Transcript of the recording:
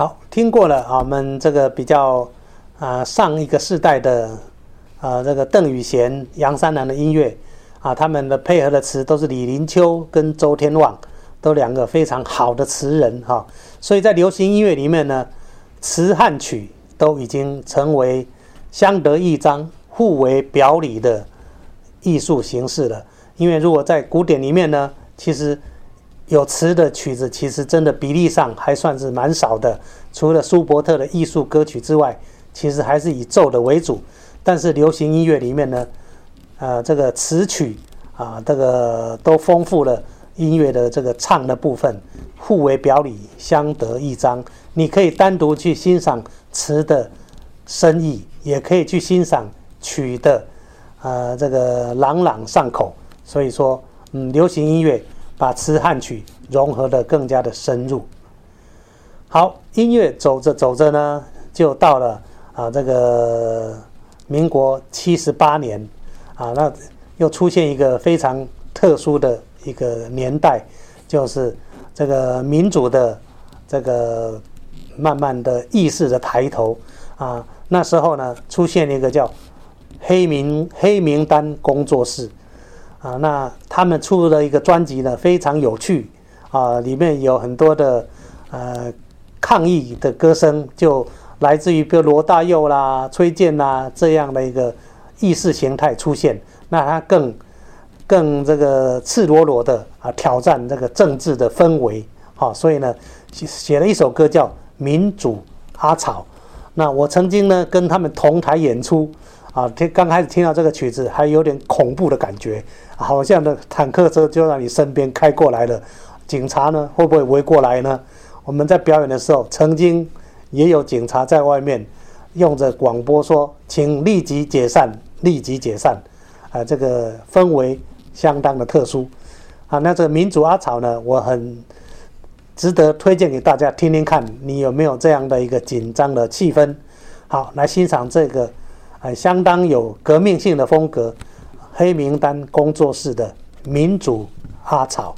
好，听过了啊，我们这个比较啊上一个世代的啊这个邓雨贤、杨三郎的音乐啊，他们的配合的词都是李林秋跟周天旺，都两个非常好的词人哈。所以在流行音乐里面呢，词和曲都已经成为相得益彰、互为表里的艺术形式了。因为如果在古典里面呢，其实有词的曲子其实真的比例上还算是蛮少的，除了舒伯特的艺术歌曲之外，其实还是以奏的为主。但是流行音乐里面呢，呃，这个词曲啊，这个都丰富了音乐的这个唱的部分，互为表里，相得益彰。你可以单独去欣赏词的深意，也可以去欣赏曲的呃这个朗朗上口。所以说，嗯，流行音乐。把词汉曲融合的更加的深入。好，音乐走着走着呢，就到了啊这个民国七十八年啊，那又出现一个非常特殊的一个年代，就是这个民主的这个慢慢的意识的抬头啊。那时候呢，出现了一个叫黑名黑名单工作室。啊，那他们出了一个专辑呢，非常有趣啊，里面有很多的呃抗议的歌声，就来自于比如罗大佑啦、崔健啦这样的一个意识形态出现。那他更更这个赤裸裸的啊挑战这个政治的氛围，好，所以呢写写了一首歌叫《民主阿草》。那我曾经呢跟他们同台演出。啊，听刚开始听到这个曲子，还有点恐怖的感觉，好像的坦克车就在你身边开过来了，警察呢会不会围过来呢？我们在表演的时候，曾经也有警察在外面用着广播说：“请立即解散，立即解散。”啊，这个氛围相当的特殊。啊，那这个民主阿草呢，我很值得推荐给大家听听看，你有没有这样的一个紧张的气氛？好，来欣赏这个。还，相当有革命性的风格，黑名单工作室的民主阿草。